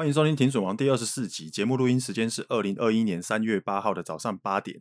欢迎收听《停损王》第二十四集，节目录音时间是二零二一年三月八号的早上八点。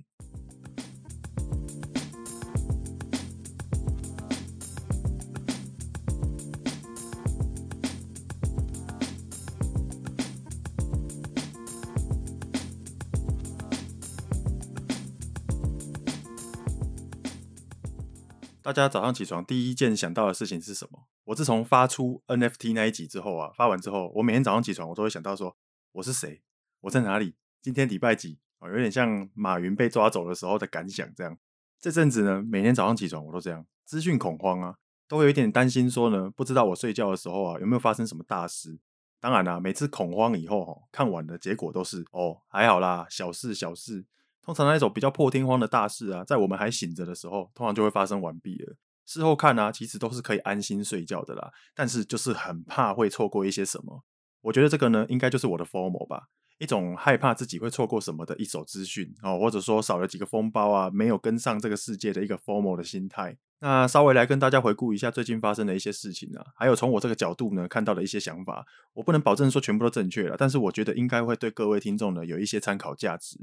大家早上起床第一件想到的事情是什么？我自从发出 NFT 那一集之后啊，发完之后，我每天早上起床，我都会想到说，我是谁？我在哪里？今天礼拜几？哦，有点像马云被抓走的时候的感想这样。这阵子呢，每天早上起床我都这样，资讯恐慌啊，都会有一点担心说呢，不知道我睡觉的时候啊，有没有发生什么大事？当然啦、每次恐慌以后哈，看完的结果都是哦，还好啦，小事小事。通常那种比较破天荒的大事啊，在我们还醒着的时候，通常就会发生完毕了。事后看啊，其实都是可以安心睡觉的啦。但是就是很怕会错过一些什么。我觉得这个呢，应该就是我的 formal 吧，一种害怕自己会错过什么的一手资讯哦，或者说少了几个风包啊，没有跟上这个世界的一个 formal 的心态。那稍微来跟大家回顾一下最近发生的一些事情啊，还有从我这个角度呢看到的一些想法。我不能保证说全部都正确了，但是我觉得应该会对各位听众呢有一些参考价值。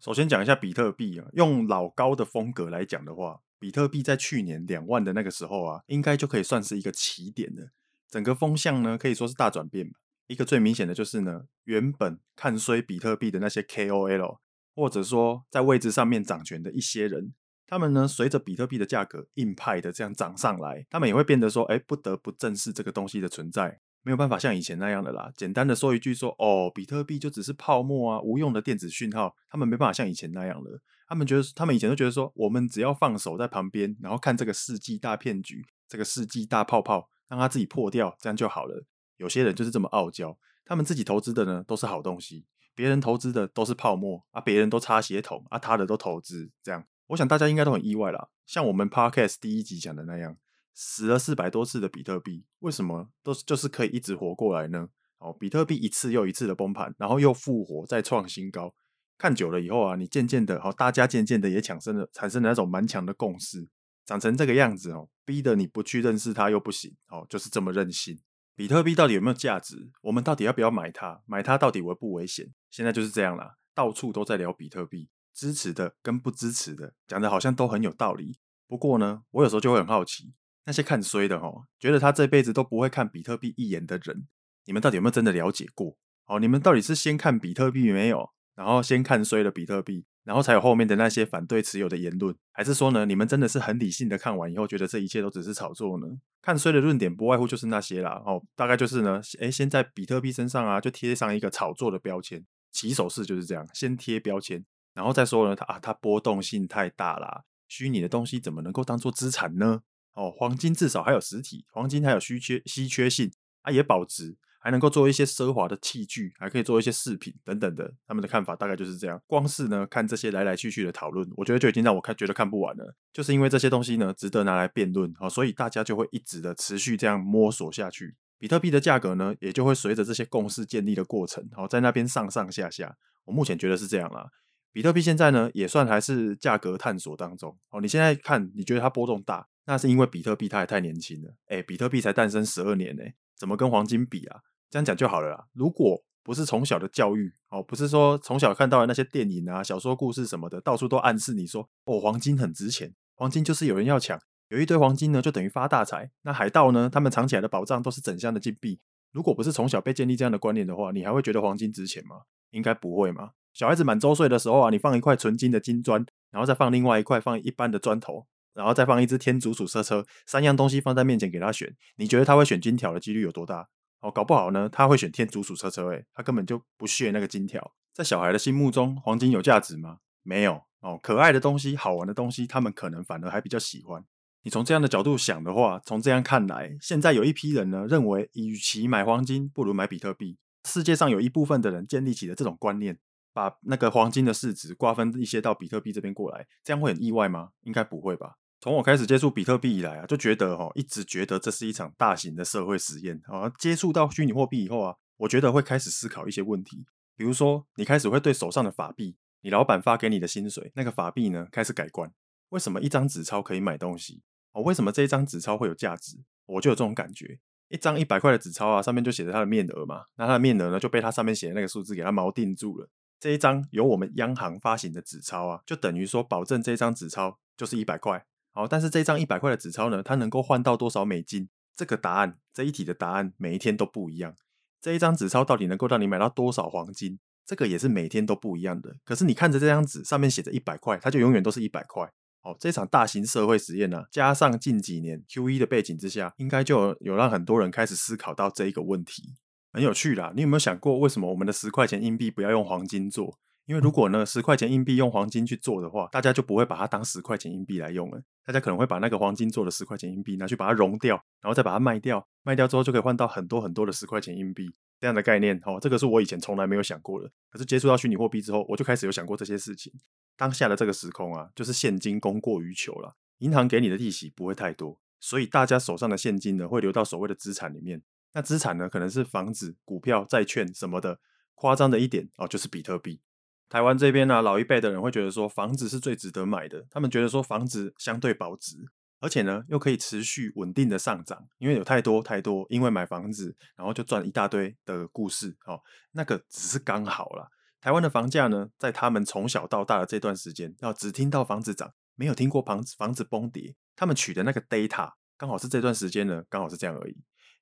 首先讲一下比特币啊，用老高的风格来讲的话，比特币在去年两万的那个时候啊，应该就可以算是一个起点了。整个风向呢，可以说是大转变。一个最明显的就是呢，原本看衰比特币的那些 KOL，或者说在位置上面掌权的一些人，他们呢，随着比特币的价格硬派的这样涨上来，他们也会变得说，哎，不得不正视这个东西的存在。没有办法像以前那样的啦，简单的说一句说哦，比特币就只是泡沫啊，无用的电子讯号。他们没办法像以前那样了。他们觉得，他们以前都觉得说，我们只要放手在旁边，然后看这个世纪大骗局，这个世纪大泡泡，让它自己破掉，这样就好了。有些人就是这么傲娇，他们自己投资的呢都是好东西，别人投资的都是泡沫啊，别人都插鞋桶啊，他的都投资这样。我想大家应该都很意外啦，像我们 Podcast 第一集讲的那样。死了四百多次的比特币，为什么都就是可以一直活过来呢？哦，比特币一次又一次的崩盘，然后又复活，再创新高。看久了以后啊，你渐渐的，哦，大家渐渐的也产生了产生了那种蛮强的共识，长成这个样子哦，逼得你不去认识它又不行，哦，就是这么任性。比特币到底有没有价值？我们到底要不要买它？买它到底危不危险？现在就是这样啦，到处都在聊比特币，支持的跟不支持的，讲的好像都很有道理。不过呢，我有时候就会很好奇。那些看衰的哦，觉得他这辈子都不会看比特币一眼的人，你们到底有没有真的了解过？哦，你们到底是先看比特币没有，然后先看衰了比特币，然后才有后面的那些反对持有的言论，还是说呢，你们真的是很理性的看完以后，觉得这一切都只是炒作呢？看衰的论点不外乎就是那些啦，哦，大概就是呢，诶，先在比特币身上啊，就贴上一个炒作的标签，起手式就是这样，先贴标签，然后再说呢，它啊，它波动性太大啦，虚拟的东西怎么能够当做资产呢？哦，黄金至少还有实体，黄金还有稀缺稀缺性，它、啊、也保值，还能够做一些奢华的器具，还可以做一些饰品等等的。他们的看法大概就是这样。光是呢看这些来来去去的讨论，我觉得就已经让我看觉得看不完了。就是因为这些东西呢值得拿来辩论，哦，所以大家就会一直的持续这样摸索下去。比特币的价格呢也就会随着这些共识建立的过程，哦，在那边上上下下。我目前觉得是这样啦。比特币现在呢也算还是价格探索当中。哦，你现在看你觉得它波动大？那是因为比特币它还太年轻了，哎，比特币才诞生十二年呢，怎么跟黄金比啊？这样讲就好了啦。如果不是从小的教育，哦，不是说从小看到的那些电影啊、小说故事什么的，到处都暗示你说，哦，黄金很值钱，黄金就是有人要抢，有一堆黄金呢，就等于发大财。那海盗呢，他们藏起来的宝藏都是整箱的金币。如果不是从小被建立这样的观念的话，你还会觉得黄金值钱吗？应该不会嘛。小孩子满周岁的时候啊，你放一块纯金的金砖，然后再放另外一块放一般的砖头。然后再放一只天竺鼠车车，三样东西放在面前给他选，你觉得他会选金条的几率有多大？哦，搞不好呢，他会选天竺鼠车车，诶，他根本就不屑那个金条。在小孩的心目中，黄金有价值吗？没有哦，可爱的东西、好玩的东西，他们可能反而还比较喜欢。你从这样的角度想的话，从这样看来，现在有一批人呢，认为与其买黄金，不如买比特币。世界上有一部分的人建立起了这种观念。把那个黄金的市值瓜分一些到比特币这边过来，这样会很意外吗？应该不会吧。从我开始接触比特币以来啊，就觉得哈，一直觉得这是一场大型的社会实验啊。接触到虚拟货币以后啊，我觉得会开始思考一些问题，比如说，你开始会对手上的法币，你老板发给你的薪水那个法币呢，开始改观。为什么一张纸钞可以买东西？哦，为什么这一张纸钞会有价值？我就有这种感觉。一张一百块的纸钞啊，上面就写着它的面额嘛，那它的面额呢就被它上面写的那个数字给它锚定住了。这一张由我们央行发行的纸钞啊，就等于说保证这一张纸钞就是一百块。好，但是这张一百块的纸钞呢，它能够换到多少美金？这个答案，这一题的答案每一天都不一样。这一张纸钞到底能够让你买到多少黄金？这个也是每天都不一样的。可是你看着这张纸上面写着一百块，它就永远都是一百块。哦，这场大型社会实验呢、啊，加上近几年 QE 的背景之下，应该就有，有让很多人开始思考到这一个问题，很有趣啦。你有没有想过，为什么我们的十块钱硬币不要用黄金做？因为如果呢，十块钱硬币用黄金去做的话，大家就不会把它当十块钱硬币来用了。大家可能会把那个黄金做的十块钱硬币拿去把它熔掉，然后再把它卖掉，卖掉之后就可以换到很多很多的十块钱硬币。这样的概念，哦，这个是我以前从来没有想过的。可是接触到虚拟货币之后，我就开始有想过这些事情。当下的这个时空啊，就是现金供过于求了。银行给你的利息不会太多，所以大家手上的现金呢，会流到所谓的资产里面。那资产呢，可能是房子、股票、债券什么的。夸张的一点哦，就是比特币。台湾这边呢、老一辈的人会觉得说，房子是最值得买的。他们觉得说，房子相对保值，而且呢，又可以持续稳定的上涨。因为有太多太多，因为买房子然后就赚一大堆的故事。哦，那个只是刚好啦。台湾的房价呢，在他们从小到大的这段时间，要只听到房子涨，没有听过房子房子崩跌。他们取的那个 data，刚好是这段时间呢，刚好是这样而已。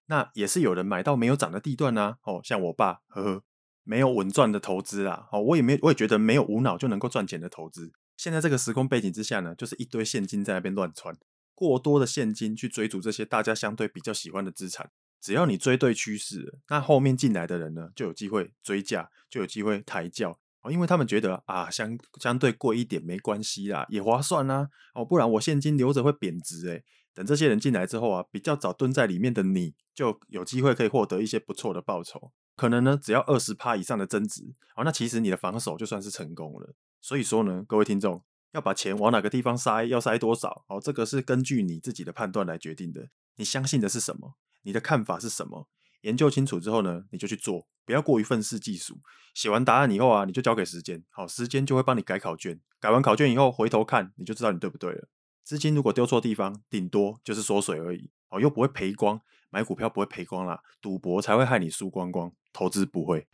那也是有人买到没有涨的地段呢、哦，像我爸，呵呵，没有稳赚的投资啦。哦，我也没，我也觉得没有无脑就能够赚钱的投资。现在这个时空背景之下呢，就是一堆现金在那边乱窜，过多的现金去追逐这些大家相对比较喜欢的资产。只要你追对趋势，那后面进来的人呢，就有机会追价，就有机会抬轿，因为他们觉得啊，相相对贵一点没关系啦，也划算啦哦，不然我现金留着会贬值诶。等这些人进来之后啊，比较早蹲在里面的你就有机会可以获得一些不错的报酬，可能呢只要二十趴以上的增值哦，那其实你的防守就算是成功了。所以说呢，各位听众要把钱往哪个地方塞，要塞多少哦，这个是根据你自己的判断来决定的。你相信的是什么？你的看法是什么？研究清楚之后呢，你就去做，不要过于愤世嫉俗。写完答案以后啊，你就交给时间，好，时间就会帮你改考卷。改完考卷以后，回头看，你就知道你对不对了。资金如果丢错地方，顶多就是缩水而已，哦，又不会赔光。买股票不会赔光啦，赌博才会害你输光光，投资不会。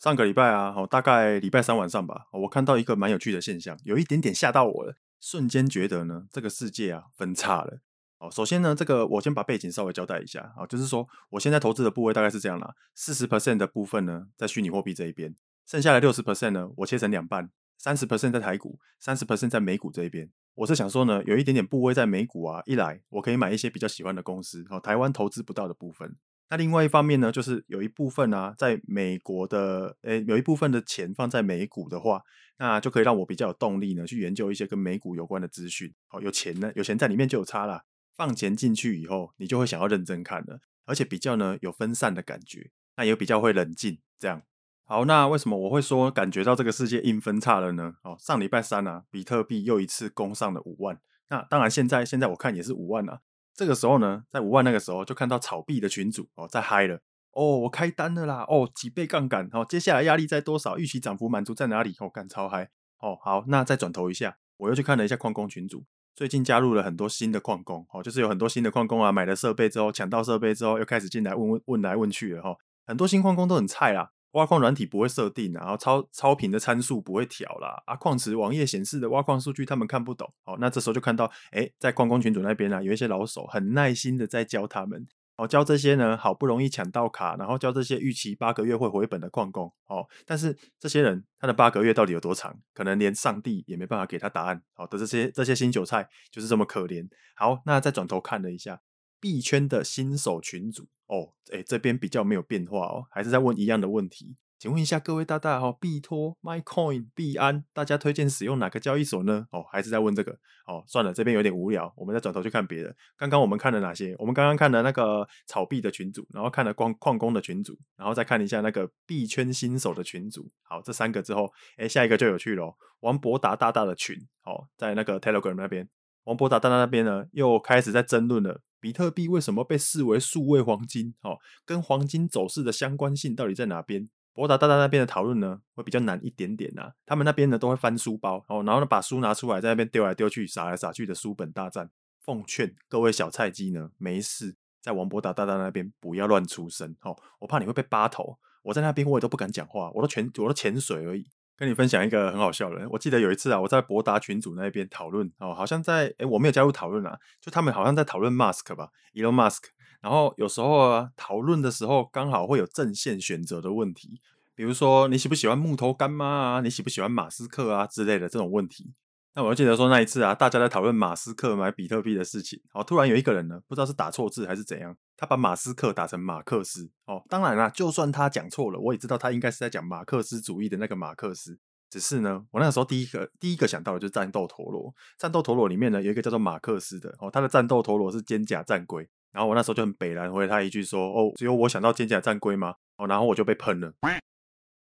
上个礼拜啊，大概礼拜三晚上吧，我看到一个蛮有趣的现象，有一点点吓到我了，瞬间觉得呢，这个世界啊分叉了。哦，首先呢，这个我先把背景稍微交代一下啊，就是说我现在投资的部位大概是这样啦，四十 percent 的部分呢在虚拟货币这一边，剩下的六十 percent 呢我切成两半，三十 percent 在台股，三十 percent 在美股这一边。我是想说呢，有一点点部位在美股啊，一来我可以买一些比较喜欢的公司，哦，台湾投资不到的部分。那另外一方面呢，就是有一部分啊，在美国的，诶，有一部分的钱放在美股的话，那就可以让我比较有动力呢，去研究一些跟美股有关的资讯。好，有钱呢，有钱在里面就有差啦。放钱进去以后，你就会想要认真看了，而且比较呢有分散的感觉，那也比较会冷静。这样，好，那为什么我会说感觉到这个世界硬分叉了呢？哦，上礼拜三啊，比特币又一次攻上了五万。那当然，现在现在我看也是五万啊。这个时候呢，在五万那个时候就看到炒币的群主哦，在嗨了哦，我开单了啦哦，几倍杠杆哦，接下来压力在多少？预期涨幅满足在哪里？哦，干超嗨哦，好，那再转头一下，我又去看了一下矿工群组，最近加入了很多新的矿工哦，就是有很多新的矿工啊，买了设备之后抢到设备之后，又开始进来问问问来问去了哈、很多新矿工都很菜啦。挖矿软体不会设定，然后超超频的参数不会调啦，啊，矿池网页显示的挖矿数据他们看不懂，哦，那这时候就看到，哎，在矿工群组那边呢，有一些老手很耐心的在教他们，哦，教这些呢，好不容易抢到卡，然后教这些预期八个月会回本的矿工，哦，但是这些人他的八个月到底有多长？可能连上帝也没办法给他答案，好的，这些这些新韭菜就是这么可怜。好，那再转头看了一下币圈的新手群组。哦，诶，这边比较没有变化哦，还是在问一样的问题。请问一下各位大大哈，币托、MyCoin、币安，大家推荐使用哪个交易所呢？哦，还是在问这个？哦，算了，这边有点无聊，我们再转头去看别的。刚刚我们看了哪些？我们刚刚看了那个炒币的群组，然后看了矿矿工的群组，然后再看一下那个币圈新手的群组。好，这三个之后，哎，下一个就有趣了。王博达大大的群，哦，在那个 Telegram 那边，王博达大大那边呢，又开始在争论了。比特币为什么被视为数位黄金？哦，跟黄金走势的相关性到底在哪边？博达大大那边的讨论呢，会比较难一点点啊。他们那边呢都会翻书包，哦，然后呢把书拿出来，在那边丢来丢去，撒来撒去的书本大战。奉劝各位小菜鸡呢，没事在王博达大大那边不要乱出声，哦，我怕你会被扒头。我在那边我也都不敢讲话，我都潜我都潜水而已。跟你分享一个很好笑的，我记得有一次啊，我在博达群组那边讨论，哦，好像在诶，我没有加入讨论啊，就他们好像在讨论 mask 吧，Elon Musk。然后有时候啊，讨论的时候刚好会有阵线选择的问题，比如说你喜不喜欢木头干妈啊，你喜不喜欢马斯克啊之类的这种问题。那我就记得说那一次啊，大家在讨论马斯克买比特币的事情，哦，突然有一个人呢，不知道是打错字还是怎样，他把马斯克打成马克思。哦，当然啦，就算他讲错了，我也知道他应该是在讲马克思主义的那个马克思。只是呢，我那个时候第一个第一个想到的就是战斗陀螺。战斗陀螺里面呢，有一个叫做马克思的，哦，他的战斗陀螺是肩甲战龟。然后我那时候就很北然回他一句说：“哦，只有我想到肩甲战龟吗？”哦，然后我就被喷了。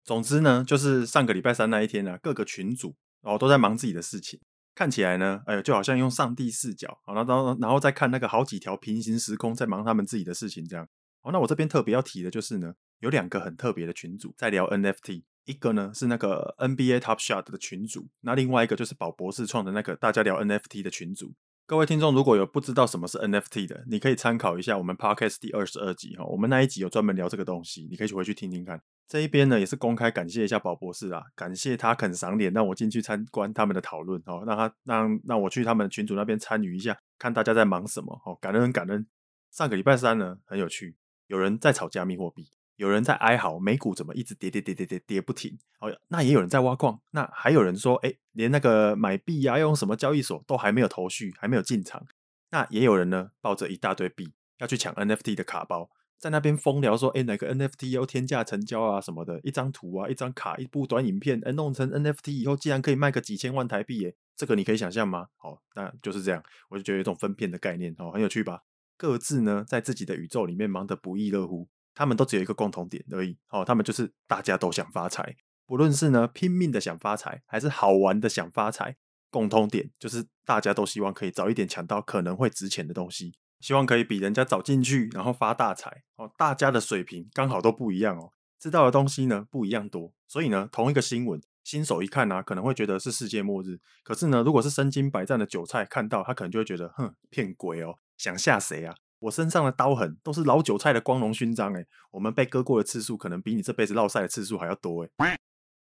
总之呢，就是上个礼拜三那一天呢，各个群组哦都在忙自己的事情，看起来呢，哎呦，就好像用上帝视角，然后然后再看那个好几条平行时空在忙他们自己的事情，这样。哦，那我这边特别要提的就是呢，有两个很特别的群组在聊 NFT，一个呢是那个 NBA Top Shot 的群组，那另外一个就是宝博士创的那个大家聊 NFT 的群组。各位听众，如果有不知道什么是 NFT 的，你可以参考一下我们 Podcast 第二十二集哈，我们那一集有专门聊这个东西，你可以回去听听看。这一边呢也是公开感谢一下宝博士啊，感谢他肯赏脸让我进去参观他们的讨论哦，让他让让我去他们群组那边参与一下，看大家在忙什么哦，感恩感恩。上个礼拜三呢很有趣，有人在炒加密货币。有人在哀嚎美股怎么一直跌跌跌跌跌跌不停，哦，那也有人在挖矿，那还有人说，哎，连那个买币啊，要用什么交易所都还没有头绪，还没有进场。那也有人呢，抱着一大堆币要去抢 NFT 的卡包，在那边疯聊说，哎，哪个 NFT 要天价成交啊什么的，一张图啊，一张卡，一部短影片，哎，弄成 NFT 以后，竟然可以卖个几千万台币，哎，这个你可以想象吗？好，那就是这样，我就觉得有一种分片的概念，哦，很有趣吧？各自呢，在自己的宇宙里面忙得不亦乐乎。他们都只有一个共同点而已，哦，他们就是大家都想发财，不论是呢拼命的想发财，还是好玩的想发财，共同点就是大家都希望可以早一点抢到可能会值钱的东西，希望可以比人家早进去，然后发大财。哦，大家的水平刚好都不一样哦，知道的东西呢不一样多，所以呢同一个新闻，新手一看呢、啊、可能会觉得是世界末日，可是呢如果是身经百战的韭菜看到，他可能就会觉得，哼，骗鬼哦，想吓谁啊？我身上的刀痕都是老韭菜的光荣勋章诶，我们被割过的次数可能比你这辈子落赛的次数还要多诶。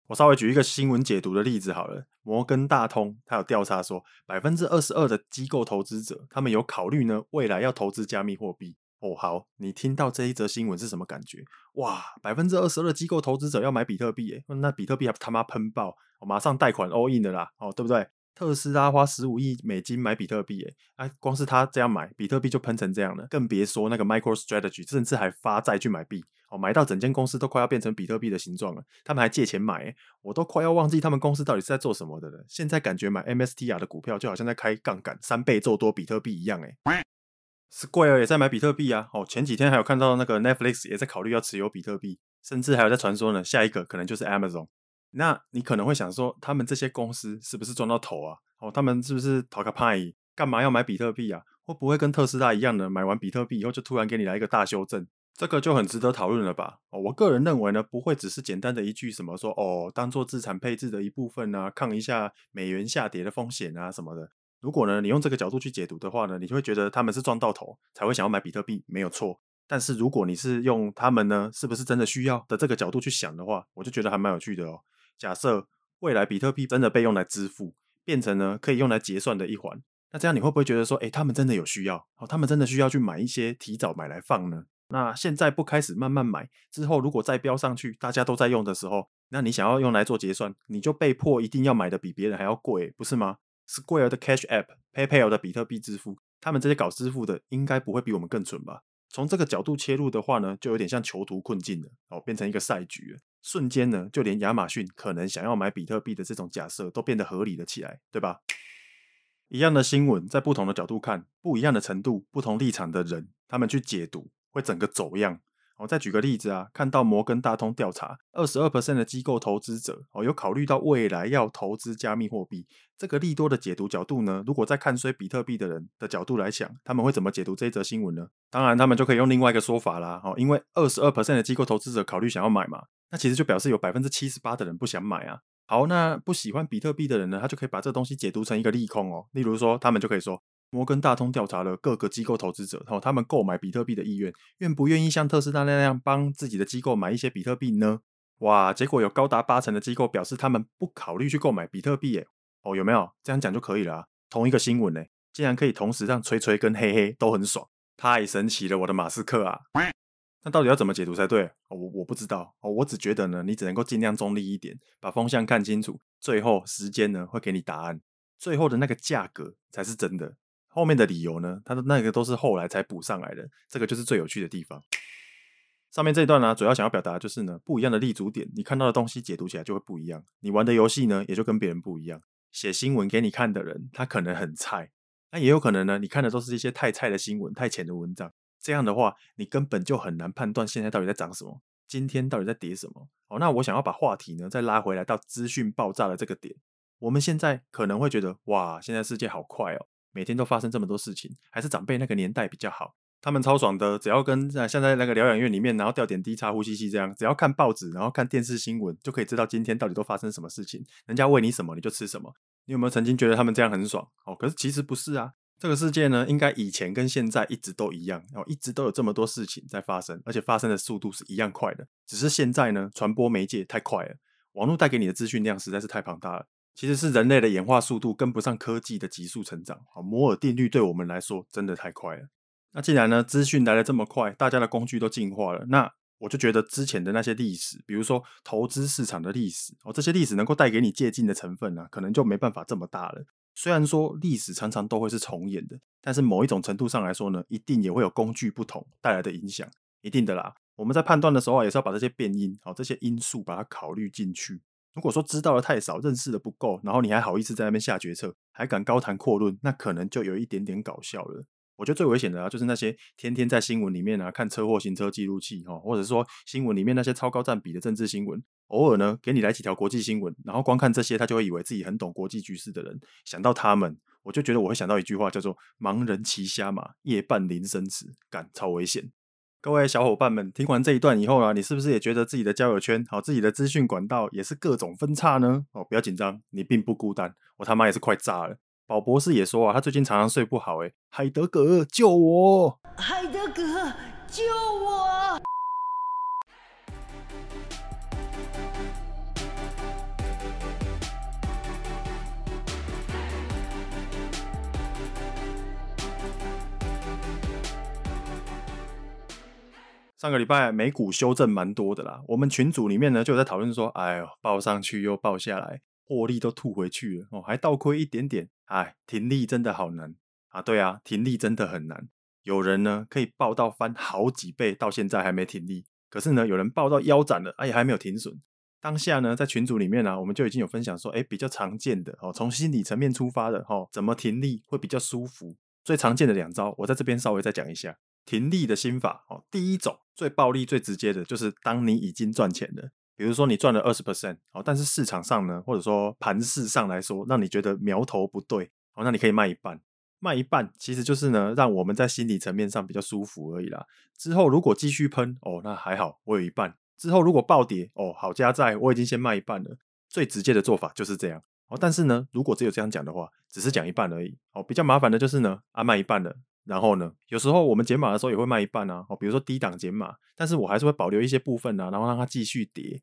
我稍微举一个新闻解读的例子好了，摩根大通他有调查说，百分之二十二的机构投资者他们有考虑呢，未来要投资加密货币。哦，好，你听到这一则新闻是什么感觉？哇，百分之二十二的机构投资者要买比特币诶，那比特币还他妈喷爆，我马上贷款 all in 的啦，哦，对不对？特斯拉花十五亿美金买比特币，哎，光是他这样买，比特币就喷成这样了，更别说那个 MicroStrategy，甚至还发债去买币，哦，买到整间公司都快要变成比特币的形状了。他们还借钱买，我都快要忘记他们公司到底是在做什么的了。现在感觉买 MSTR 的股票就好像在开杠杆，三倍做多比特币一样，哎。Square 也在买比特币啊，哦，前几天还有看到那个 Netflix 也在考虑要持有比特币，甚至还有在传说呢，下一个可能就是 Amazon。那你可能会想说，他们这些公司是不是赚到头啊？哦，他们是不是逃个派？干嘛要买比特币啊？会不会跟特斯拉一样的，买完比特币以后就突然给你来一个大修正？这个就很值得讨论了吧？哦，我个人认为呢，不会只是简单的一句什么说哦，当做资产配置的一部分啊，抗一下美元下跌的风险啊什么的。如果呢，你用这个角度去解读的话呢，你就会觉得他们是赚到头才会想要买比特币，没有错。但是如果你是用他们呢，是不是真的需要的这个角度去想的话，我就觉得还蛮有趣的哦。假设未来比特币真的被用来支付，变成呢可以用来结算的一环，那这样你会不会觉得说，诶，他们真的有需要？哦，他们真的需要去买一些提早买来放呢？那现在不开始慢慢买，之后如果再飙上去，大家都在用的时候，那你想要用来做结算，你就被迫一定要买的比别人还要贵，不是吗？Square 的 Cash App、PayPal 的比特币支付，他们这些搞支付的，应该不会比我们更蠢吧？从这个角度切入的话呢，就有点像囚徒困境了，哦，变成一个赛局了。瞬间呢，就连亚马逊可能想要买比特币的这种假设都变得合理了起来，对吧？一样的新闻，在不同的角度看，不一样的程度，不同立场的人，他们去解读，会整个走样。我再举个例子啊，看到摩根大通调查，二十二 percent 的机构投资者哦，有考虑到未来要投资加密货币，这个利多的解读角度呢，如果在看衰比特币的人的角度来讲，他们会怎么解读这一则新闻呢？当然，他们就可以用另外一个说法啦，哦，因为二十二 percent 的机构投资者考虑想要买嘛，那其实就表示有百分之七十八的人不想买啊。好，那不喜欢比特币的人呢，他就可以把这东西解读成一个利空哦，例如说，他们就可以说。摩根大通调查了各个机构投资者，他们购买比特币的意愿，愿不愿意像特斯拉那样帮自己的机构买一些比特币呢？哇，结果有高达八成的机构表示他们不考虑去购买比特币，耶。哦，有没有这样讲就可以了啊？同一个新闻呢，竟然可以同时让吹吹跟黑黑都很爽，太神奇了，我的马斯克啊！那到底要怎么解读才对？我我不知道哦，我只觉得呢，你只能够尽量中立一点，把风向看清楚，最后时间呢会给你答案，最后的那个价格才是真的。后面的理由呢，他的那个都是后来才补上来的，这个就是最有趣的地方。上面这一段呢，主要想要表达就是呢，不一样的立足点，你看到的东西解读起来就会不一样，你玩的游戏呢，也就跟别人不一样。写新闻给你看的人，他可能很菜，那也有可能呢，你看的都是一些太菜的新闻、太浅的文章。这样的话，你根本就很难判断现在到底在涨什么，今天到底在跌什么。哦，那我想要把话题呢，再拉回来到资讯爆炸的这个点。我们现在可能会觉得，哇，现在世界好快哦。每天都发生这么多事情，还是长辈那个年代比较好。他们超爽的，只要跟在像在那个疗养院里面，然后吊点滴、插呼吸器这样，只要看报纸，然后看电视新闻，就可以知道今天到底都发生什么事情。人家喂你什么，你就吃什么。你有没有曾经觉得他们这样很爽？哦，可是其实不是啊。这个世界呢，应该以前跟现在一直都一样，然后一直都有这么多事情在发生，而且发生的速度是一样快的。只是现在呢，传播媒介太快了，网络带给你的资讯量实在是太庞大了。其实是人类的演化速度跟不上科技的急速成长。好，摩尔定律对我们来说真的太快了。那既然呢，资讯来得这么快，大家的工具都进化了，那我就觉得之前的那些历史，比如说投资市场的历史，哦，这些历史能够带给你借鉴的成分呢，啊，可能就没办法这么大了。虽然说历史常常都会是重演的，但是某一种程度上来说呢，一定也会有工具不同带来的影响，一定的啦。我们在判断的时候啊也是要把这些变因，好，这些因素把它考虑进去。如果说知道的太少，认识的不够，然后你还好意思在那边下决策，还敢高谈阔论，那可能就有一点点搞笑了。我觉得最危险的啊，就是那些天天在新闻里面啊看车祸行车记录器哈，或者说新闻里面那些超高占比的政治新闻，偶尔呢给你来几条国际新闻，然后光看这些，他就会以为自己很懂国际局势的人，想到他们，我就觉得我会想到一句话叫做“盲人骑瞎马，夜半临深池”，感超危险。各位小伙伴们，听完这一段以后啊，你是不是也觉得自己的交友圈好，自己的资讯管道也是各种分叉呢？哦，不要紧张，你并不孤单，我他妈也是快炸了。宝博士也说啊，他最近常常睡不好，诶，海德格救我，海德格救我。上个礼拜美股修正蛮多的啦，我们群组里面呢就有在讨论说，哎呦，报上去又报下来，获利都吐回去了哦，还倒亏一点点，哎，停利真的好难啊！对啊，停利真的很难。有人呢可以报到翻好几倍，到现在还没停利，可是呢有人报到腰斩了，哎，还没有停损。当下呢在群组里面呢，我们就已经有分享说，哎，比较常见的哦，从心理层面出发的哦，怎么停利会比较舒服？最常见的两招，我在这边稍微再讲一下。停利的心法哦，第一种最暴力、最直接的，就是当你已经赚钱了，比如说你赚了二十 percent 哦，但是市场上呢，或者说盘势上来说，让你觉得苗头不对哦，那你可以卖一半，卖一半其实就是呢，让我们在心理层面上比较舒服而已啦。之后如果继续喷哦，那还好，我有一半。之后如果暴跌哦，好加在，我已经先卖一半了。最直接的做法就是这样哦。但是呢，如果只有这样讲的话，只是讲一半而已哦。比较麻烦的就是呢，啊卖一半了。然后呢，有时候我们减码的时候也会卖一半啊，哦，比如说低档减码，但是我还是会保留一些部分啊，然后让它继续跌，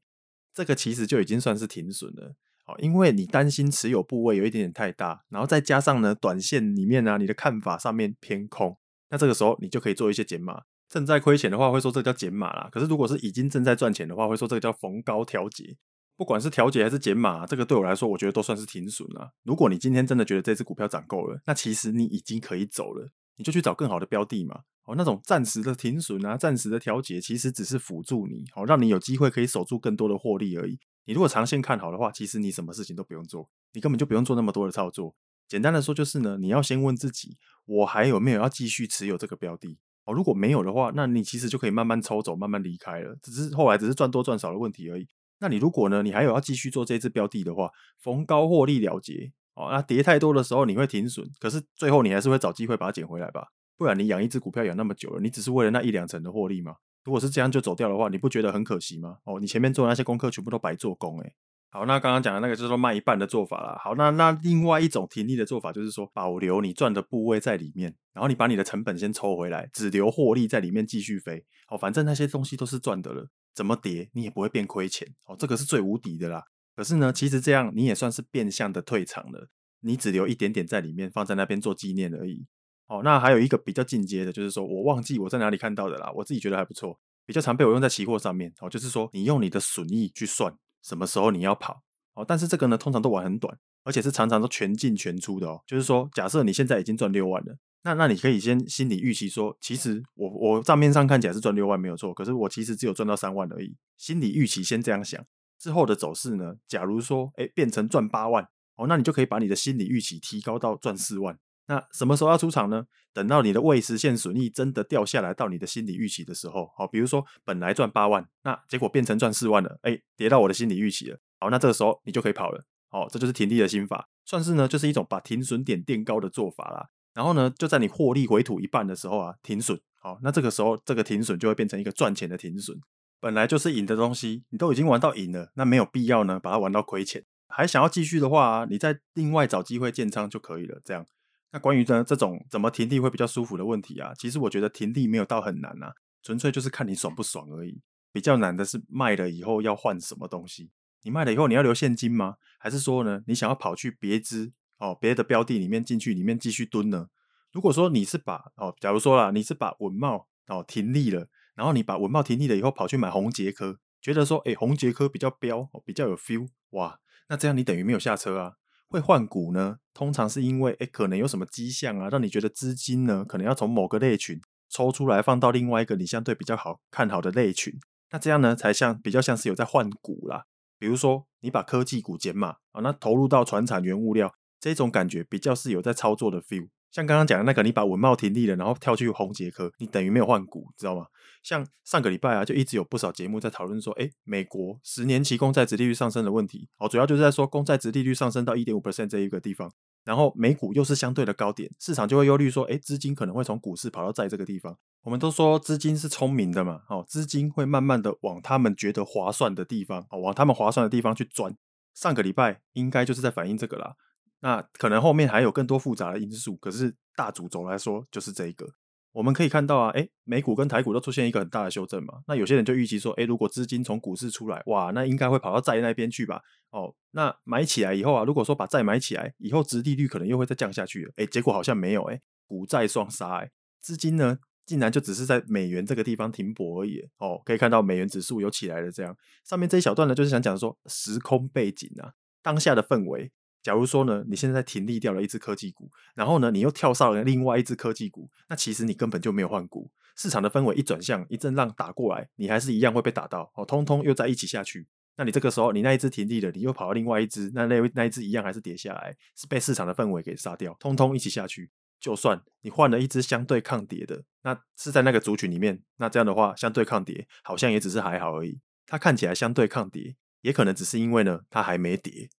这个其实就已经算是停损了，哦，因为你担心持有部位有一点点太大，然后再加上呢，短线里面呢，你的看法上面偏空，那这个时候你就可以做一些减码。正在亏钱的话，会说这个叫减码啦，可是如果是已经正在赚钱的话，会说这个叫逢高调节。不管是调节还是减码，这个对我来说，我觉得都算是停损了。如果你今天真的觉得这只股票涨够了，那其实你已经可以走了。你就去找更好的标的嘛，哦，那种暂时的停损啊，暂时的调节，其实只是辅助你，哦，让你有机会可以守住更多的获利而已。你如果长线看好的话，其实你什么事情都不用做，你根本就不用做那么多的操作。简单的说就是呢，你要先问自己，我还有没有要继续持有这个标的？哦，如果没有的话，那你其实就可以慢慢抽走，慢慢离开了。只是后来只是赚多赚少的问题而已。那你如果呢，你还有要继续做这只标的的话，逢高获利了结哦。那跌太多的时候你会停损，可是最后你还是会找机会把它捡回来吧？不然你养一只股票养那么久了，你只是为了那一两成的获利吗？如果是这样就走掉的话，你不觉得很可惜吗？哦，你前面做的那些功课全部都白做工诶。好，那刚刚讲的那个就是说卖一半的做法啦。好，那那另外一种停利的做法就是说保留你赚的部位在里面，然后你把你的成本先抽回来，只留获利在里面继续飞。哦，反正那些东西都是赚的了，怎么跌你也不会变亏钱。哦，这个是最无敌的啦。可是呢，其实这样你也算是变相的退场了，你只留一点点在里面，放在那边做纪念而已。哦，那还有一个比较进阶的，就是说我忘记我在哪里看到的啦，我自己觉得还不错，比较常被我用在期货上面。哦，就是说你用你的损益去算什么时候你要跑。哦，但是这个呢，通常都玩很短，而且是常常都全进全出的哦。就是说，假设你现在已经赚六万了，那那你可以先心理预期说，其实我我账面上看起来是赚六万没有错，可是我其实只有赚到三万而已。心理预期先这样想，之后的走势呢，假如说，哎，变成赚八万，哦，那你就可以把你的心理预期提高到赚四万。那什么时候要出场呢？等到你的未实现损益真的掉下来到你的心理预期的时候，好，比如说本来赚八万，那结果变成赚四万了，哎，跌到我的心理预期了。好，那这个时候你就可以跑了。好，这就是停利的心法，算是呢，就是一种把停损点垫高的做法啦。然后呢，就在你获利回吐一半的时候啊，停损。好，那这个时候这个停损就会变成一个赚钱的停损。本来就是赢的东西，你都已经玩到赢了，那没有必要呢把它玩到亏钱。还想要继续的话，你再另外找机会建仓就可以了。这样，那关于呢这种怎么停利会比较舒服的问题啊，其实我觉得停利没有到很难啊，纯粹就是看你爽不爽而已。比较难的是卖了以后要换什么东西。你卖了以后，你要留现金吗？还是说呢，你想要跑去别支哦别的标的里面进去里面继续蹲呢？如果说你是把哦，假如说啦，你是把稳懋哦停利了，然后你把稳懋停腻了以后跑去买红杰科，觉得说哎红杰科比较飙哦比较有 feel 哇，那这样你等于没有下车啊。会换股呢，通常是因为哎可能有什么迹象啊，让你觉得资金呢可能要从某个类群抽出来放到另外一个你相对比较好看好的类群，那这样呢才像比较像是有在换股啦。比如说，你把科技股减码啊，那投入到传产原物料这种感觉比较是有在操作的 feel。像刚刚讲的那个，你把文茂停利了，然后跳去宏捷科，你等于没有换股，知道吗？像上个礼拜啊，就一直有不少节目在讨论说，哎，美国十年期公债殖利率上升的问题，哦，主要就是在说公债殖利率上升到一点五 percent 这一个地方。然后美股又是相对的高点，市场就会忧虑说，哎，资金可能会从股市跑到债这个地方。我们都说资金是聪明的嘛，哦，资金会慢慢的往他们觉得划算的地方，哦，往他们划算的地方去钻。上个礼拜应该就是在反映这个啦。那可能后面还有更多复杂的因素，可是大主轴来说就是这一个。我们可以看到啊，哎，美股跟台股都出现一个很大的修正嘛。那有些人就预期说，哎，如果资金从股市出来，哇，那应该会跑到债那边去吧？哦，那买起来以后啊，如果说把债买起来，以后殖利率可能又会再降下去了。哎，结果好像没有，哎，股债双杀，哎，资金呢竟然就只是在美元这个地方停泊而已。哦，可以看到美元指数有起来了，这样。上面这一小段呢，就是想讲说时空背景啊，当下的氛围。假如说呢，你现在停利掉了一只科技股，然后呢，你又跳上了另外一只科技股，那其实你根本就没有换股。市场的氛围一转向，一阵浪打过来，你还是一样会被打到哦，通通又在一起下去。那你这个时候，你那一只停利了，你又跑到另外一只，那那那一只一样还是跌下来，是被市场的氛围给杀掉，通通一起下去。就算你换了一只相对抗跌的，那是在那个族群里面，那这样的话，相对抗跌好像也只是还好而已。它看起来相对抗跌，也可能只是因为呢，它还没跌。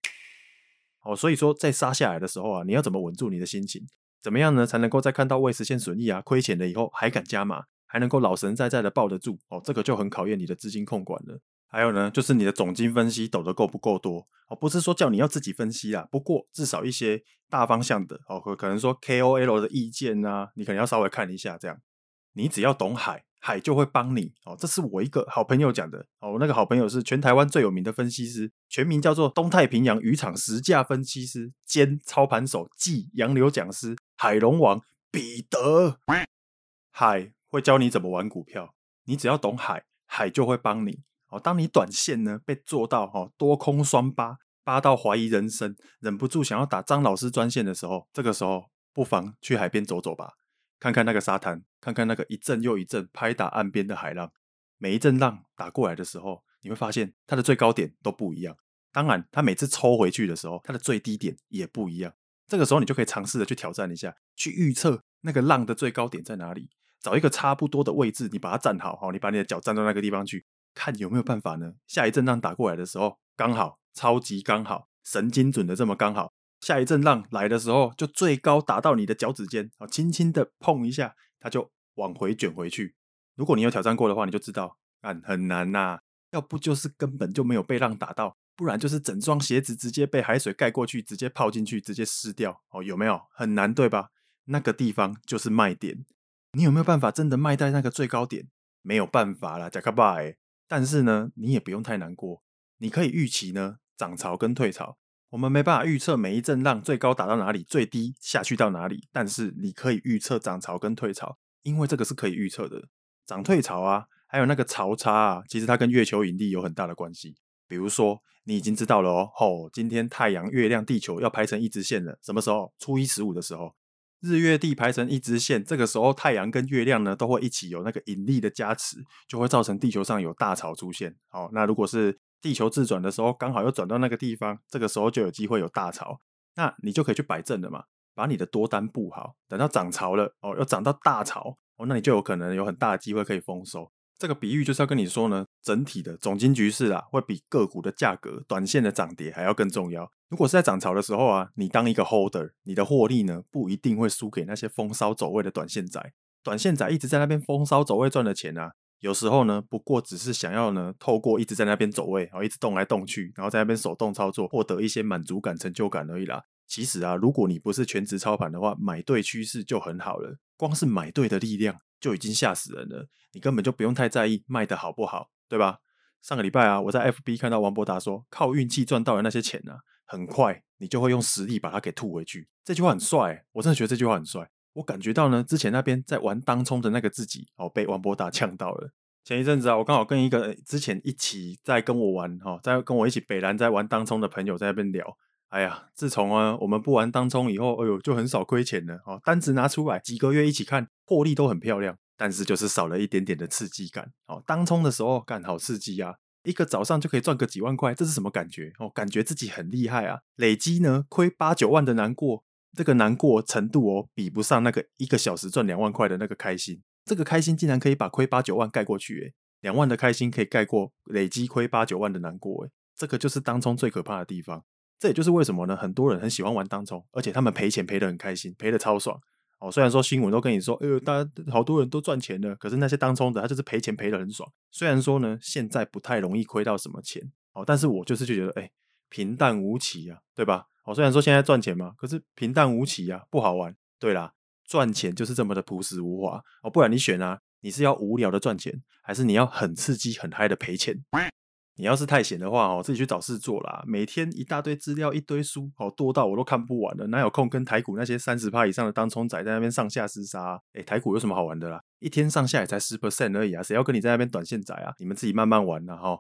哦，所以说在杀下来的时候啊，你要怎么稳住你的心情？怎么样呢，才能够在看到未实现损益啊、亏钱了以后还敢加码，还能够老神在在的抱得住？哦，这个就很考验你的资金控管了。还有呢，就是你的总经分析抖得够不够多？哦，不是说叫你要自己分析啦，不过至少一些大方向的哦，可能说 KOL 的意见啊，你可能要稍微看一下。这样，你只要懂海。海就会帮你哦，这是我一个好朋友讲的哦。我那个好朋友是全台湾最有名的分析师，全名叫做东太平洋渔场实价分析师兼操盘手暨洋流讲师海龙王彼得。海会教你怎么玩股票，你只要懂海，海就会帮你哦。当你短线呢被做到哦多空双八八到怀疑人生，忍不住想要打张老师专线的时候，这个时候不妨去海边走走吧。看看那个沙滩，看看那个一阵又一阵拍打岸边的海浪，每一阵浪打过来的时候，你会发现它的最高点都不一样。当然，它每次抽回去的时候，它的最低点也不一样。这个时候，你就可以尝试着去挑战一下，去预测那个浪的最高点在哪里。找一个差不多的位置，你把它站好，好，你把你的脚站到那个地方去，看有没有办法呢？下一阵浪打过来的时候，刚好，超级刚好，神经准的这么刚好，下一阵浪来的时候，就最高打到你的脚趾间，好，轻轻的碰一下，它就往回卷回去。如果你有挑战过的话，你就知道，啊，很难呐、啊，要不就是根本就没有被浪打到。不然就是整双鞋子直接被海水盖过去，直接泡进去，直接湿掉哦，有没有很难对吧？那个地方就是卖点，你有没有办法真的卖在那个最高点？没有办法啦，贾卡巴哎。但是呢，你也不用太难过，你可以预期呢涨潮跟退潮。我们没办法预测每一阵浪最高打到哪里，最低下去到哪里，但是你可以预测涨潮跟退潮，因为这个是可以预测的。涨退潮啊，还有那个潮差啊，其实它跟月球引力有很大的关系。比如说，你已经知道了哦，吼，今天太阳、月亮、地球要排成一直线了。什么时候？初一十五的时候，日月地排成一直线，这个时候太阳跟月亮呢都会一起有那个引力的加持，就会造成地球上有大潮出现。好，那如果是地球自转的时候，刚好又转到那个地方，这个时候就有机会有大潮，那你就可以去摆正了嘛，把你的多单布好，等到涨潮了哦，要涨到大潮哦，那你就有可能有很大的机会可以丰收。这个比喻就是要跟你说呢，整体的总金局势啊，会比个股的价格、短线的涨跌还要更重要。如果是在涨潮的时候啊，你当一个 holder，你的获利呢，不一定会输给那些风骚走位的短线仔。短线仔一直在那边风骚走位赚的钱啊，有时候呢，不过只是想要呢，透过一直在那边走位，然后一直动来动去，然后在那边手动操作，获得一些满足感、成就感而已啦。其实啊，如果你不是全职操盘的话，买对趋势就很好了。光是买对的力量。就已经吓死人了，你根本就不用太在意卖的好不好，对吧？上个礼拜啊，我在 FB 看到王博达说，靠运气赚到的那些钱啊，很快你就会用实力把它给吐回去。这句话很帅，我真的觉得这句话很帅。我感觉到呢，之前那边在玩当冲的那个自己哦，被王博达呛到了。前一阵子啊，我刚好跟一个之前一起在跟我玩哈，在跟我一起北蓝在玩当冲的朋友在那边聊。哎呀，自从啊我们不玩当冲以后，哎呦就很少亏钱了哦。单子拿出来，几个月一起看，获利都很漂亮，但是就是少了一点点的刺激感哦。当冲的时候干好刺激啊，一个早上就可以赚个几万块，这是什么感觉哦？感觉自己很厉害啊。累积呢亏八九万的难过，这个难过程度哦比不上那个一个小时赚两万块的那个开心。这个开心竟然可以把亏八九万盖过去，诶，两万的开心可以盖过累积亏八九万的难过，诶，这个就是当冲最可怕的地方。这也就是为什么呢？很多人很喜欢玩当冲，而且他们赔钱赔得很开心，赔得超爽哦。虽然说新闻都跟你说，哎呦，大家好多人都赚钱了，可是那些当冲的他就是赔钱赔得很爽。虽然说呢，现在不太容易亏到什么钱哦，但是我就是就觉得，哎，平淡无奇啊，对吧？哦，虽然说现在赚钱嘛，可是平淡无奇啊，不好玩。对啦，赚钱就是这么的朴实无华哦，不然你选啊，你是要无聊的赚钱，还是你要很刺激很嗨的赔钱？你要是太闲的话哦，自己去找事做啦。每天一大堆资料，一堆书，哦，多到我都看不完了，哪有空跟台股那些三十趴以上的当冲仔在那边上下厮杀？诶，台股有什么好玩的啦？一天上下也才十 percent 而已啊，谁要跟你在那边短线仔啊？你们自己慢慢玩啦哈。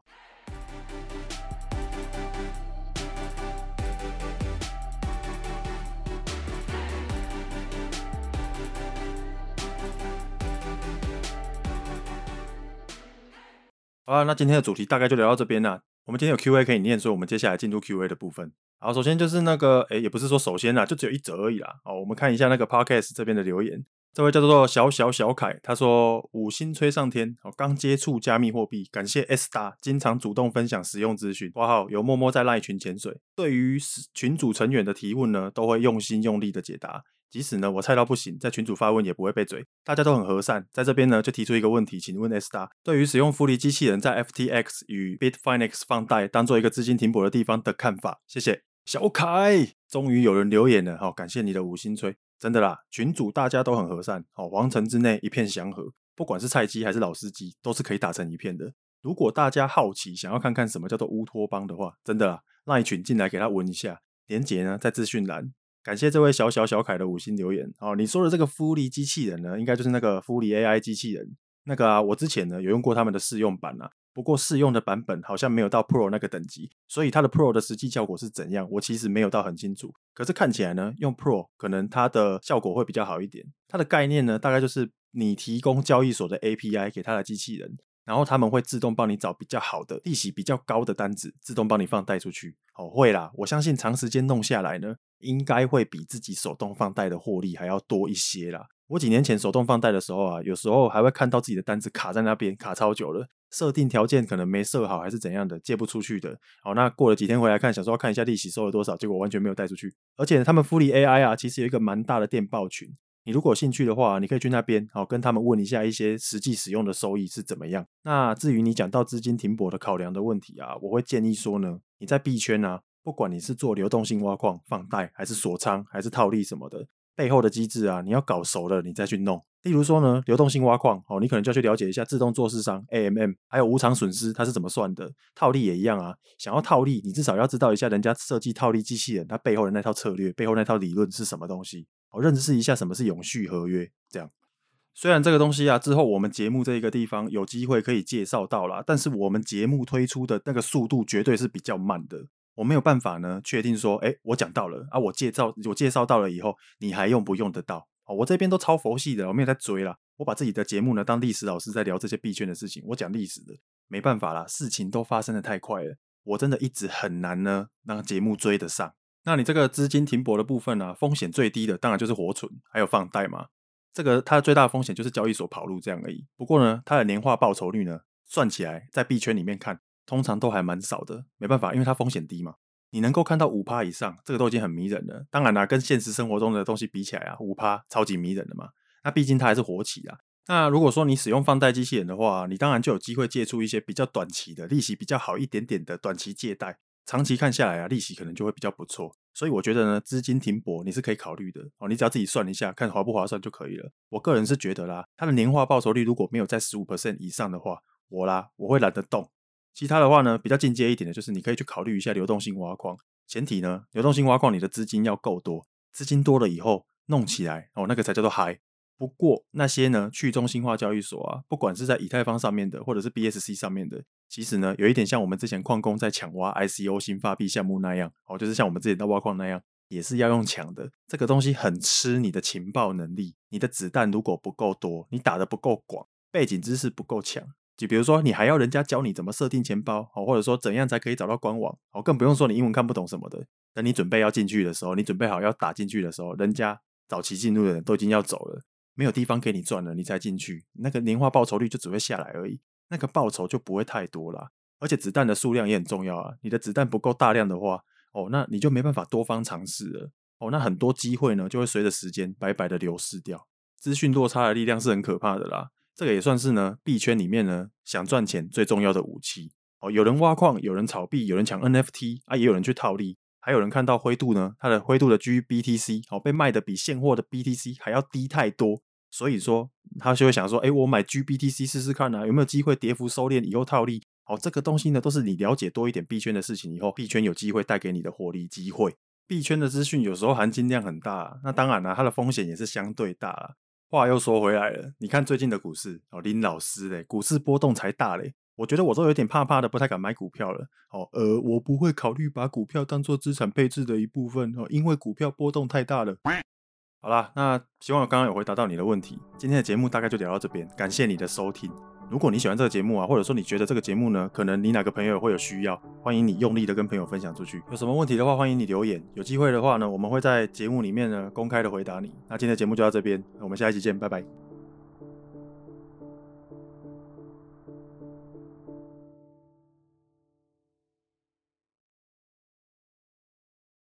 好啊，那今天的主题大概就聊到这边啦。我们今天有 Q&A 可以念，所以我们接下来进入 Q&A 的部分。好，首先就是那个，诶，也不是说首先啦，就只有一则而已啦。好，我们看一下那个 Podcast 这边的留言。这位叫做小小小凯，他说五星吹上天。好，刚接触加密货币，感谢 S 大经常主动分享实用资讯。括号有默默在赖群潜水，对于群组成员的提问呢，都会用心用力的解答。即使呢，我菜到不行，在群主发问也不会被嘴，大家都很和善。在这边呢，就提出一个问题，请问 S 大对于使用福利机器人在 FTX 与 Bitfinex 放贷当做一个资金停泊的地方的看法？谢谢小凯，终于有人留言了，好，感谢你的五星吹，真的啦，群主大家都很和善，好，皇城之内一片祥和，不管是菜鸡还是老司机，都是可以打成一片的。如果大家好奇想要看看什么叫做乌托邦的话，真的啦，那一群进来给他闻一下，连结呢在资讯栏。感谢这位小小小凯的五星留言哦。你说的这个福利机器人呢，应该就是那个福利 AI 机器人。那个啊，我之前呢有用过他们的试用版啊，不过试用的版本好像没有到 Pro 那个等级，所以它的 Pro 的实际效果是怎样，我其实没有到很清楚。可是看起来呢，用 Pro 可能它的效果会比较好一点。它的概念呢，大概就是你提供交易所的 API 给它的机器人。然后他们会自动帮你找比较好的利息比较高的单子，自动帮你放贷出去。哦，会啦，我相信长时间弄下来呢，应该会比自己手动放贷的获利还要多一些啦。我几年前手动放贷的时候啊，有时候还会看到自己的单子卡在那边，卡超久了，设定条件可能没设好，还是怎样的，借不出去的。好，那过了几天回来看，想说要看一下利息收了多少，结果完全没有贷出去。而且他们复利 AI 啊，其实有一个蛮大的电报群，你如果有兴趣的话，你可以去那边，好跟他们问一下一些实际使用的收益是怎么样。那至于你讲到资金停泊的考量的问题啊，我会建议说呢，你在币圈啊。不管你是做流动性挖矿、放贷，还是锁仓，还是套利什么的，背后的机制啊，你要搞熟了，你再去弄。例如说呢，流动性挖矿，哦，你可能就要去了解一下自动做市商 AMM，还有无偿损失它是怎么算的。套利也一样啊，想要套利，你至少要知道一下人家设计套利机器人它背后的那套策略，背后那套理论是什么东西，哦，认识一下什么是永续合约。这样，虽然这个东西啊，之后我们节目这一个地方有机会可以介绍到啦，但是我们节目推出的那个速度绝对是比较慢的。我没有办法呢，确定说，哎，我讲到了啊，我介绍我介绍到了以后，你还用不用得到？哦，我这边都超佛系的，我没有在追啦。我把自己的节目呢当历史老师在聊这些币圈的事情，我讲历史的，没办法啦，事情都发生的太快了，我真的一直很难呢让节目追得上。那你这个资金停泊的部分呢，风险最低的当然就是活存，还有放贷嘛。这个它的最大的风险就是交易所跑路这样而已。不过呢，它的年化报酬率呢，算起来在币圈里面看。通常都还蛮少的，没办法，因为它风险低嘛。你能够看到五趴以上，这个都已经很迷人了。当然啦，跟现实生活中的东西比起来啊，五趴超级迷人的嘛。那毕竟它还是活期啊。那如果说你使用放贷机器人的话，你当然就有机会借出一些比较短期的利息比较好一点点的短期借贷。长期看下来啊，利息可能就会比较不错。所以我觉得呢，资金停泊你是可以考虑的哦。你只要自己算一下，看划不划算就可以了。我个人是觉得啦，它的年化报酬率如果没有在十五 percent 以上的话，我啦我会懒得动。其他的话呢，比较进阶一点的，就是你可以去考虑一下流动性挖矿。前提呢，流动性挖矿你的资金要够多，资金多了以后弄起来哦，那个才叫做嗨。不过那些呢，去中心化交易所啊，不管是在以太坊上面的，或者是 BSC 上面的，其实呢，有一点像我们之前矿工在抢挖 ICO 新发币项目那样哦，就是像我们之前在挖矿那样，也是要用抢的。这个东西很吃你的情报能力，你的子弹如果不够多，你打得不够广，背景知识不够强。就比如说，你还要人家教你怎么设定钱包，哦，或者说怎样才可以找到官网，哦，更不用说你英文看不懂什么的。等你准备要进去的时候，你准备好要打进去的时候，人家早期进入的人都已经要走了，没有地方给你赚了，你才进去，那个年化报酬率就只会下来而已，那个报酬就不会太多啦。而且子弹的数量也很重要啊，你的子弹不够大量的话，哦，那你就没办法多方尝试了，哦，那很多机会呢就会随着时间白白的流失掉。资讯落差的力量是很可怕的啦。这个也算是呢币圈里面呢想赚钱最重要的武器哦。有人挖矿，有人炒币，有人抢 NFT 啊，也有人去套利，还有人看到灰度呢，它的灰度的 GBTC 哦被卖的比现货的 BTC 还要低太多，所以说他就会想说，哎，我买 GBTC 试试看啊，有没有机会跌幅收敛以后套利？哦，这个东西呢都是你了解多一点币圈的事情以后，币圈有机会带给你的获利机会。币圈的资讯有时候含金量很大，那当然了，它的风险也是相对大。话又说回来了，你看最近的股市哦，林老师嘞，股市波动才大嘞，我觉得我都有点怕怕的，不太敢买股票了。哦，呃，我不会考虑把股票当做资产配置的一部分哦，因为股票波动太大了。好啦，那希望我刚刚有回答到你的问题。今天的节目大概就聊到这边，感谢你的收听。如果你喜欢这个节目啊，或者说你觉得这个节目呢，可能你哪个朋友会有需要，欢迎你用力的跟朋友分享出去。有什么问题的话，欢迎你留言。有机会的话呢，我们会在节目里面呢公开的回答你。那今天的节目就到这边，我们下一期见，拜拜。